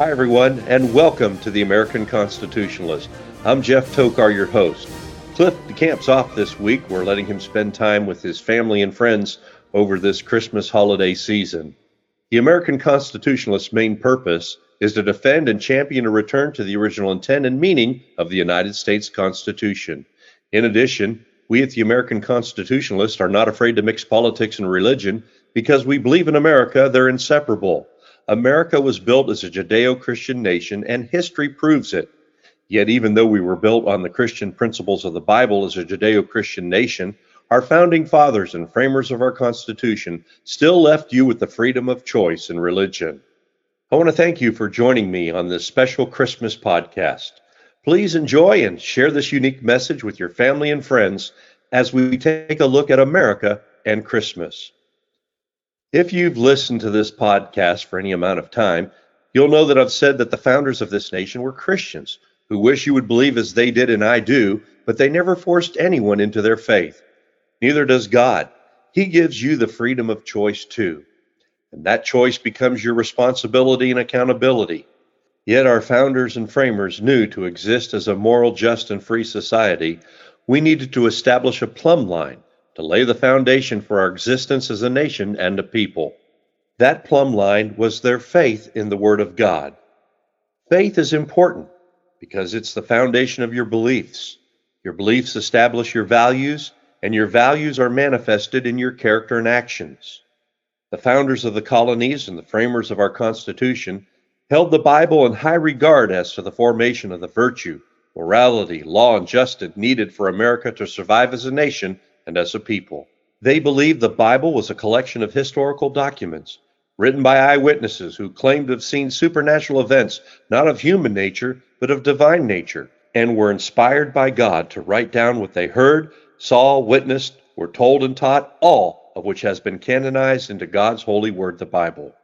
Hi, everyone, and welcome to the American Constitutionalist. I'm Jeff Tokar, your host. Cliff DeCamp's off this week. We're letting him spend time with his family and friends over this Christmas holiday season. The American Constitutionalist's main purpose is to defend and champion a return to the original intent and meaning of the United States Constitution. In addition, we at the American Constitutionalist are not afraid to mix politics and religion because we believe in America, they're inseparable. America was built as a Judeo Christian nation, and history proves it. Yet, even though we were built on the Christian principles of the Bible as a Judeo Christian nation, our founding fathers and framers of our Constitution still left you with the freedom of choice in religion. I want to thank you for joining me on this special Christmas podcast. Please enjoy and share this unique message with your family and friends as we take a look at America and Christmas. If you've listened to this podcast for any amount of time, you'll know that I've said that the founders of this nation were Christians who wish you would believe as they did and I do, but they never forced anyone into their faith. Neither does God. He gives you the freedom of choice too. And that choice becomes your responsibility and accountability. Yet our founders and framers knew to exist as a moral, just, and free society, we needed to establish a plumb line to lay the foundation for our existence as a nation and a people. That plumb line was their faith in the Word of God. Faith is important because it's the foundation of your beliefs. Your beliefs establish your values, and your values are manifested in your character and actions. The founders of the colonies and the framers of our Constitution held the Bible in high regard as to the formation of the virtue, morality, law, and justice needed for America to survive as a nation and as a people. They believed the Bible was a collection of historical documents written by eyewitnesses who claimed to have seen supernatural events, not of human nature, but of divine nature, and were inspired by God to write down what they heard, saw, witnessed, were told, and taught, all of which has been canonized into God's holy word, the Bible.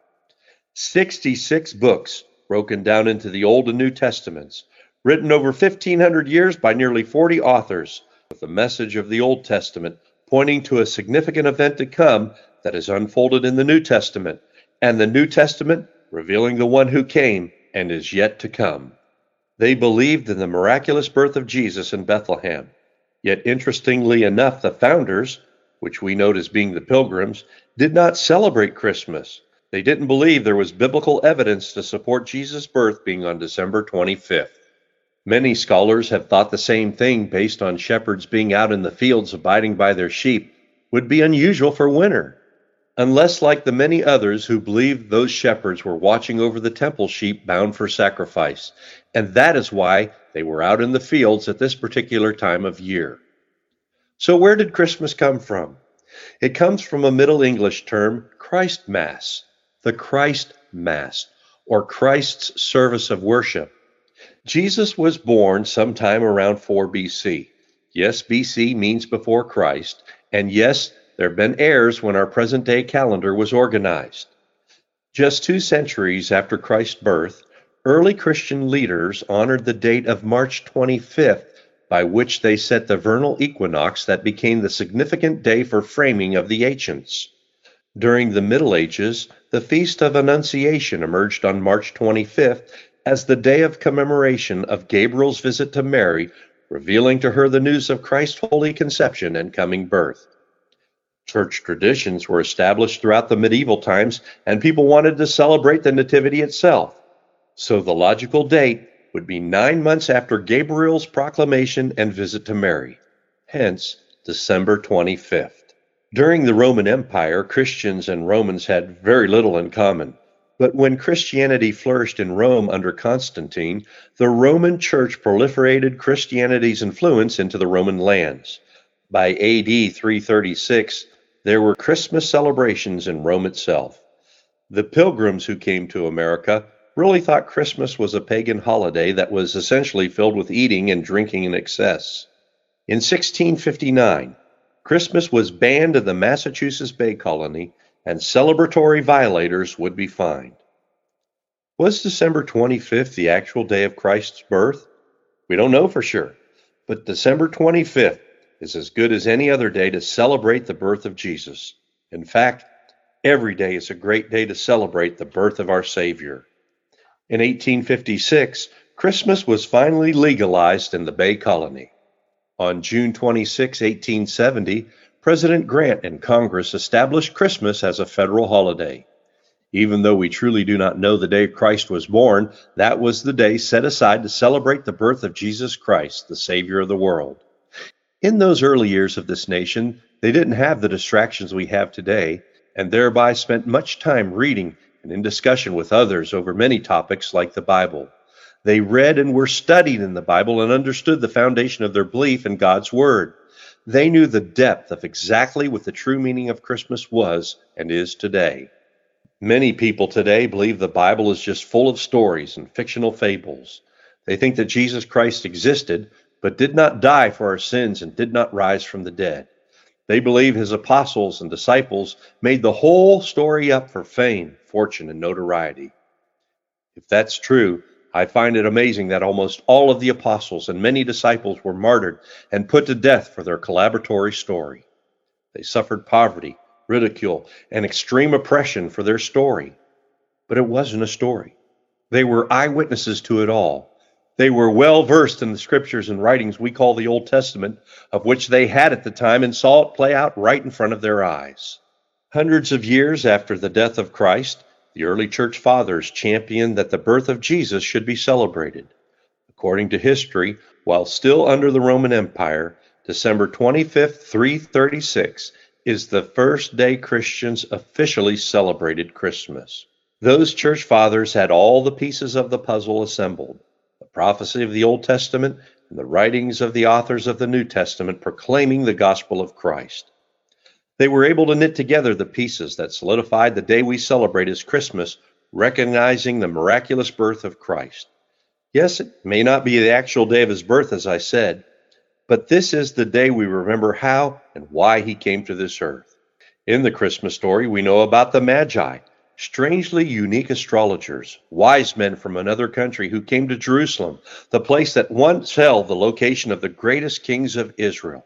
66 books broken down into the Old and New Testaments, written over 1,500 years by nearly 40 authors, with the message of the Old Testament pointing to a significant event to come that is unfolded in the New Testament, and the New Testament revealing the one who came and is yet to come. They believed in the miraculous birth of Jesus in Bethlehem. Yet, interestingly enough, the founders, which we note as being the pilgrims, did not celebrate Christmas. They didn't believe there was biblical evidence to support Jesus' birth being on December 25th. Many scholars have thought the same thing based on shepherds being out in the fields abiding by their sheep would be unusual for winter, unless like the many others who believed those shepherds were watching over the temple sheep bound for sacrifice, and that is why they were out in the fields at this particular time of year. So, where did Christmas come from? It comes from a Middle English term, Christ Mass, the Christ Mass, or Christ's service of worship. Jesus was born sometime around 4 BC. Yes, BC means before Christ, and yes, there have been errors when our present day calendar was organized. Just two centuries after Christ's birth, early Christian leaders honored the date of March 25th, by which they set the vernal equinox that became the significant day for framing of the ancients. During the Middle Ages, the Feast of Annunciation emerged on March 25th as the day of commemoration of Gabriel's visit to Mary, revealing to her the news of Christ's holy conception and coming birth. Church traditions were established throughout the medieval times, and people wanted to celebrate the Nativity itself. So the logical date would be nine months after Gabriel's proclamation and visit to Mary, hence December 25th. During the Roman Empire, Christians and Romans had very little in common. But when Christianity flourished in Rome under Constantine, the Roman Church proliferated Christianity's influence into the Roman lands. By AD 336, there were Christmas celebrations in Rome itself. The pilgrims who came to America really thought Christmas was a pagan holiday that was essentially filled with eating and drinking in excess. In 1659, Christmas was banned in the Massachusetts Bay Colony and celebratory violators would be fined. Was December 25th the actual day of Christ's birth? We don't know for sure, but December 25th is as good as any other day to celebrate the birth of Jesus. In fact, every day is a great day to celebrate the birth of our Savior. In 1856, Christmas was finally legalized in the Bay Colony. On June 26, 1870, President Grant and Congress established Christmas as a federal holiday. Even though we truly do not know the day Christ was born, that was the day set aside to celebrate the birth of Jesus Christ, the Savior of the world. In those early years of this nation, they didn't have the distractions we have today, and thereby spent much time reading and in discussion with others over many topics like the Bible. They read and were studied in the Bible and understood the foundation of their belief in God's Word. They knew the depth of exactly what the true meaning of Christmas was and is today. Many people today believe the Bible is just full of stories and fictional fables. They think that Jesus Christ existed, but did not die for our sins and did not rise from the dead. They believe his apostles and disciples made the whole story up for fame, fortune, and notoriety. If that's true, I find it amazing that almost all of the apostles and many disciples were martyred and put to death for their collaboratory story. They suffered poverty, ridicule, and extreme oppression for their story. But it wasn't a story. They were eyewitnesses to it all. They were well versed in the scriptures and writings we call the Old Testament, of which they had at the time and saw it play out right in front of their eyes. Hundreds of years after the death of Christ, the early church fathers championed that the birth of Jesus should be celebrated. According to history, while still under the Roman Empire, December 25, 336 is the first day Christians officially celebrated Christmas. Those church fathers had all the pieces of the puzzle assembled the prophecy of the Old Testament and the writings of the authors of the New Testament proclaiming the gospel of Christ. They were able to knit together the pieces that solidified the day we celebrate as Christmas, recognizing the miraculous birth of Christ. Yes, it may not be the actual day of his birth, as I said, but this is the day we remember how and why he came to this earth. In the Christmas story, we know about the Magi, strangely unique astrologers, wise men from another country who came to Jerusalem, the place that once held the location of the greatest kings of Israel.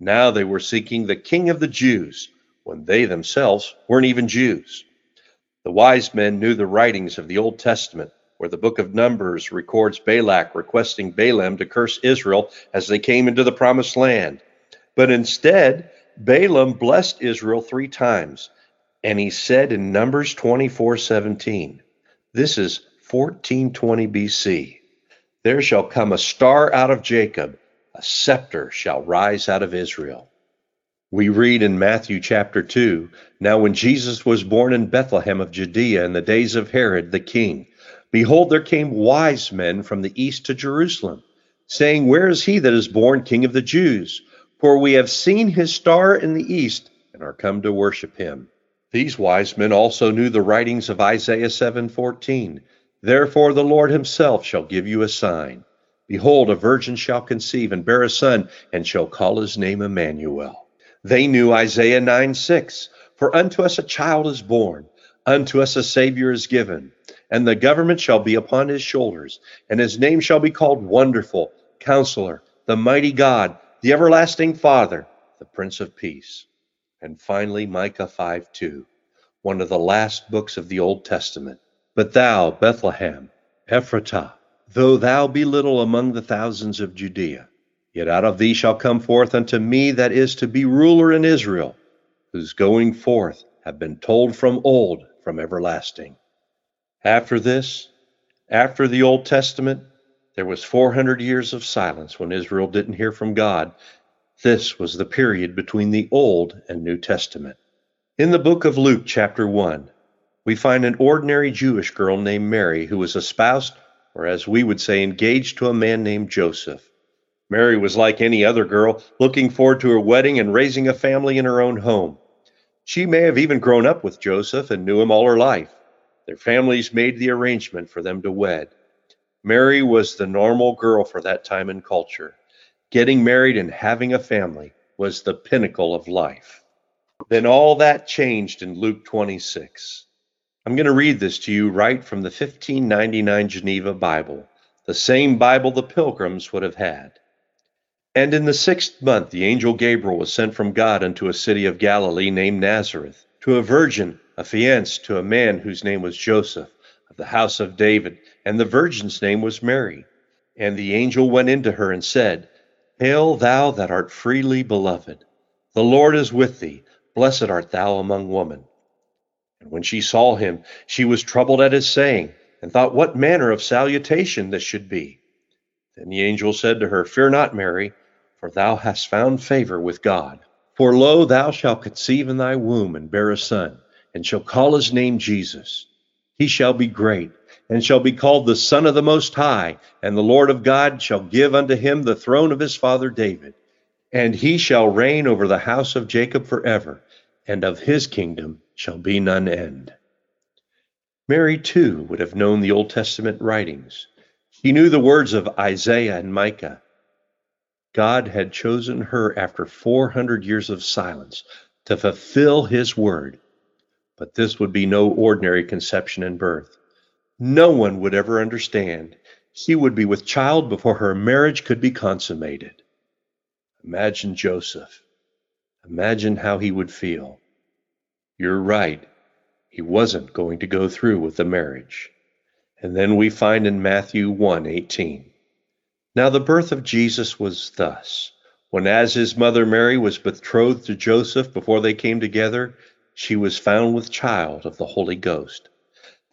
Now they were seeking the king of the Jews when they themselves weren't even Jews. The wise men knew the writings of the Old Testament where the book of Numbers records Balak requesting Balaam to curse Israel as they came into the promised land. But instead, Balaam blessed Israel three times, and he said in Numbers 24:17, this is 1420 BC, there shall come a star out of Jacob, a scepter shall rise out of Israel. We read in Matthew chapter 2 Now, when Jesus was born in Bethlehem of Judea in the days of Herod the king, Behold, there came wise men from the east to Jerusalem, saying, Where is he that is born King of the Jews? For we have seen his star in the east, and are come to worship him. These wise men also knew the writings of Isaiah 7:14. Therefore the Lord himself shall give you a sign. Behold, a virgin shall conceive and bear a son, and shall call his name Emmanuel. They knew Isaiah 9:6. For unto us a child is born, unto us a Savior is given and the government shall be upon his shoulders, and his name shall be called Wonderful, Counselor, the Mighty God, the Everlasting Father, the Prince of Peace. And finally, Micah 5 2, one of the last books of the Old Testament. But thou, Bethlehem, Ephratah, though thou be little among the thousands of Judea, yet out of thee shall come forth unto me that is to be ruler in Israel, whose going forth have been told from old, from everlasting. After this, after the Old Testament, there was 400 years of silence when Israel didn't hear from God. This was the period between the Old and New Testament. In the book of Luke, chapter 1, we find an ordinary Jewish girl named Mary who was espoused, or as we would say, engaged to a man named Joseph. Mary was like any other girl, looking forward to her wedding and raising a family in her own home. She may have even grown up with Joseph and knew him all her life. Their families made the arrangement for them to wed. Mary was the normal girl for that time and culture. Getting married and having a family was the pinnacle of life. Then all that changed in Luke 26. I'm going to read this to you right from the 1599 Geneva Bible, the same Bible the pilgrims would have had. And in the sixth month the angel Gabriel was sent from God unto a city of Galilee named Nazareth, to a virgin affianced to a man whose name was Joseph, of the house of David, and the virgin's name was Mary. And the angel went into her and said, Hail, thou that art freely beloved! The Lord is with thee. Blessed art thou among women. And when she saw him, she was troubled at his saying, and thought what manner of salutation this should be. Then the angel said to her, Fear not, Mary, for thou hast found favor with God. For lo, thou shalt conceive in thy womb and bear a son, and shall call his name Jesus. He shall be great and shall be called the Son of the Most High, and the Lord of God shall give unto him the throne of his father David. And he shall reign over the house of Jacob forever, and of his kingdom shall be none end. Mary, too, would have known the Old Testament writings. She knew the words of Isaiah and Micah. God had chosen her after 400 years of silence to fulfill his word. But this would be no ordinary conception and birth. No one would ever understand. She would be with child before her marriage could be consummated. Imagine Joseph. Imagine how he would feel. You're right. He wasn't going to go through with the marriage. And then we find in Matthew 1:18. Now the birth of Jesus was thus: when as his mother Mary was betrothed to Joseph before they came together, she was found with child of the Holy Ghost.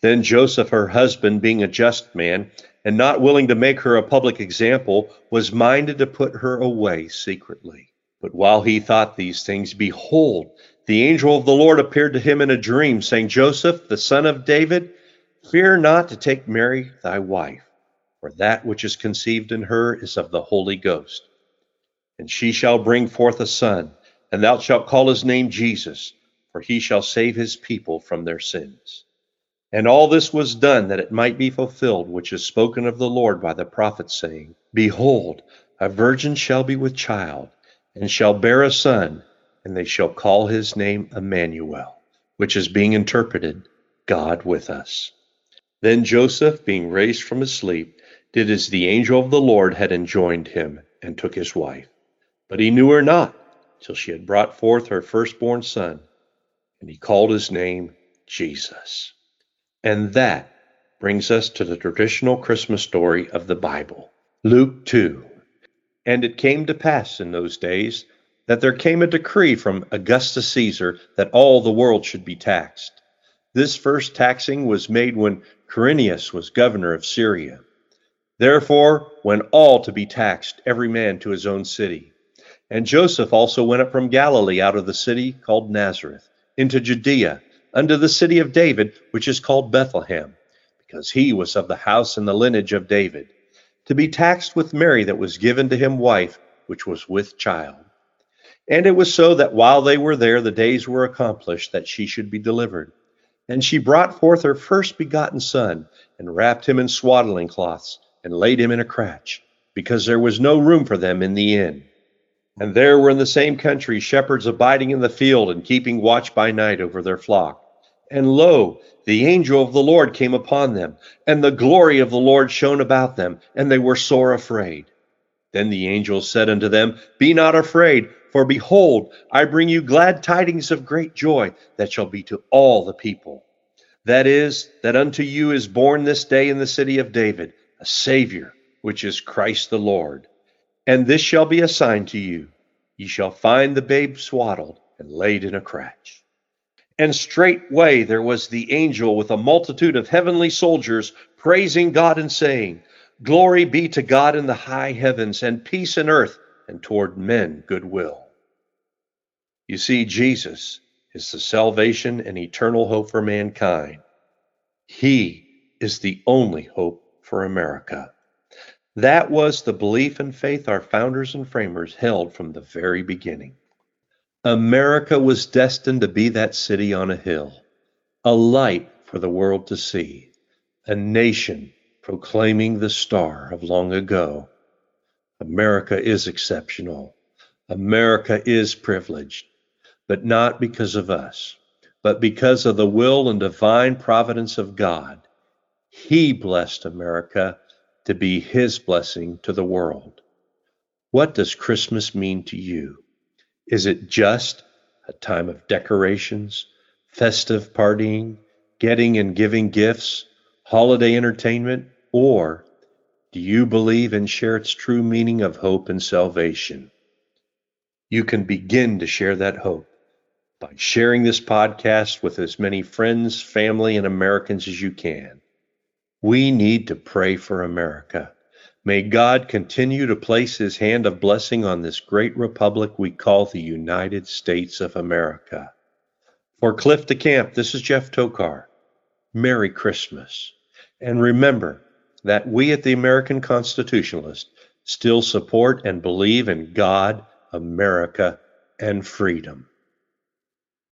Then Joseph, her husband, being a just man, and not willing to make her a public example, was minded to put her away secretly. But while he thought these things, behold, the angel of the Lord appeared to him in a dream, saying, Joseph, the son of David, fear not to take Mary thy wife, for that which is conceived in her is of the Holy Ghost. And she shall bring forth a son, and thou shalt call his name Jesus, for he shall save his people from their sins. And all this was done that it might be fulfilled, which is spoken of the Lord by the prophet, saying, Behold, a virgin shall be with child, and shall bear a son, and they shall call his name Emmanuel, which is being interpreted, God with us. Then Joseph, being raised from his sleep, did as the angel of the Lord had enjoined him, and took his wife. But he knew her not, till she had brought forth her firstborn son, and he called his name Jesus. And that brings us to the traditional Christmas story of the Bible. Luke 2. And it came to pass in those days that there came a decree from Augustus Caesar that all the world should be taxed. This first taxing was made when Quirinius was governor of Syria. Therefore went all to be taxed, every man to his own city. And Joseph also went up from Galilee out of the city called Nazareth into Judea unto the city of David, which is called Bethlehem, because he was of the house and the lineage of David, to be taxed with Mary that was given to him wife, which was with child. And it was so that while they were there, the days were accomplished that she should be delivered. And she brought forth her first begotten son, and wrapped him in swaddling cloths, and laid him in a cratch, because there was no room for them in the inn. And there were in the same country shepherds abiding in the field and keeping watch by night over their flock. And lo, the angel of the Lord came upon them, and the glory of the Lord shone about them, and they were sore afraid. Then the angel said unto them, Be not afraid, for behold, I bring you glad tidings of great joy that shall be to all the people. That is, that unto you is born this day in the city of David a Savior, which is Christ the Lord. And this shall be a sign to you ye shall find the babe swaddled and laid in a cratch. And straightway there was the angel with a multitude of heavenly soldiers praising God and saying, Glory be to God in the high heavens, and peace in earth, and toward men goodwill. You see, Jesus is the salvation and eternal hope for mankind. He is the only hope for America. That was the belief and faith our founders and framers held from the very beginning. America was destined to be that city on a hill, a light for the world to see, a nation proclaiming the star of long ago. America is exceptional. America is privileged, but not because of us, but because of the will and divine providence of God. He blessed America to be His blessing to the world. What does Christmas mean to you? Is it just a time of decorations, festive partying, getting and giving gifts, holiday entertainment, or do you believe and share its true meaning of hope and salvation? You can begin to share that hope by sharing this podcast with as many friends, family, and Americans as you can. We need to pray for America. May God continue to place his hand of blessing on this great republic we call the United States of America. For Cliff DeCamp, this is Jeff Tokar. Merry Christmas. And remember that we at the American Constitutionalist still support and believe in God, America, and freedom.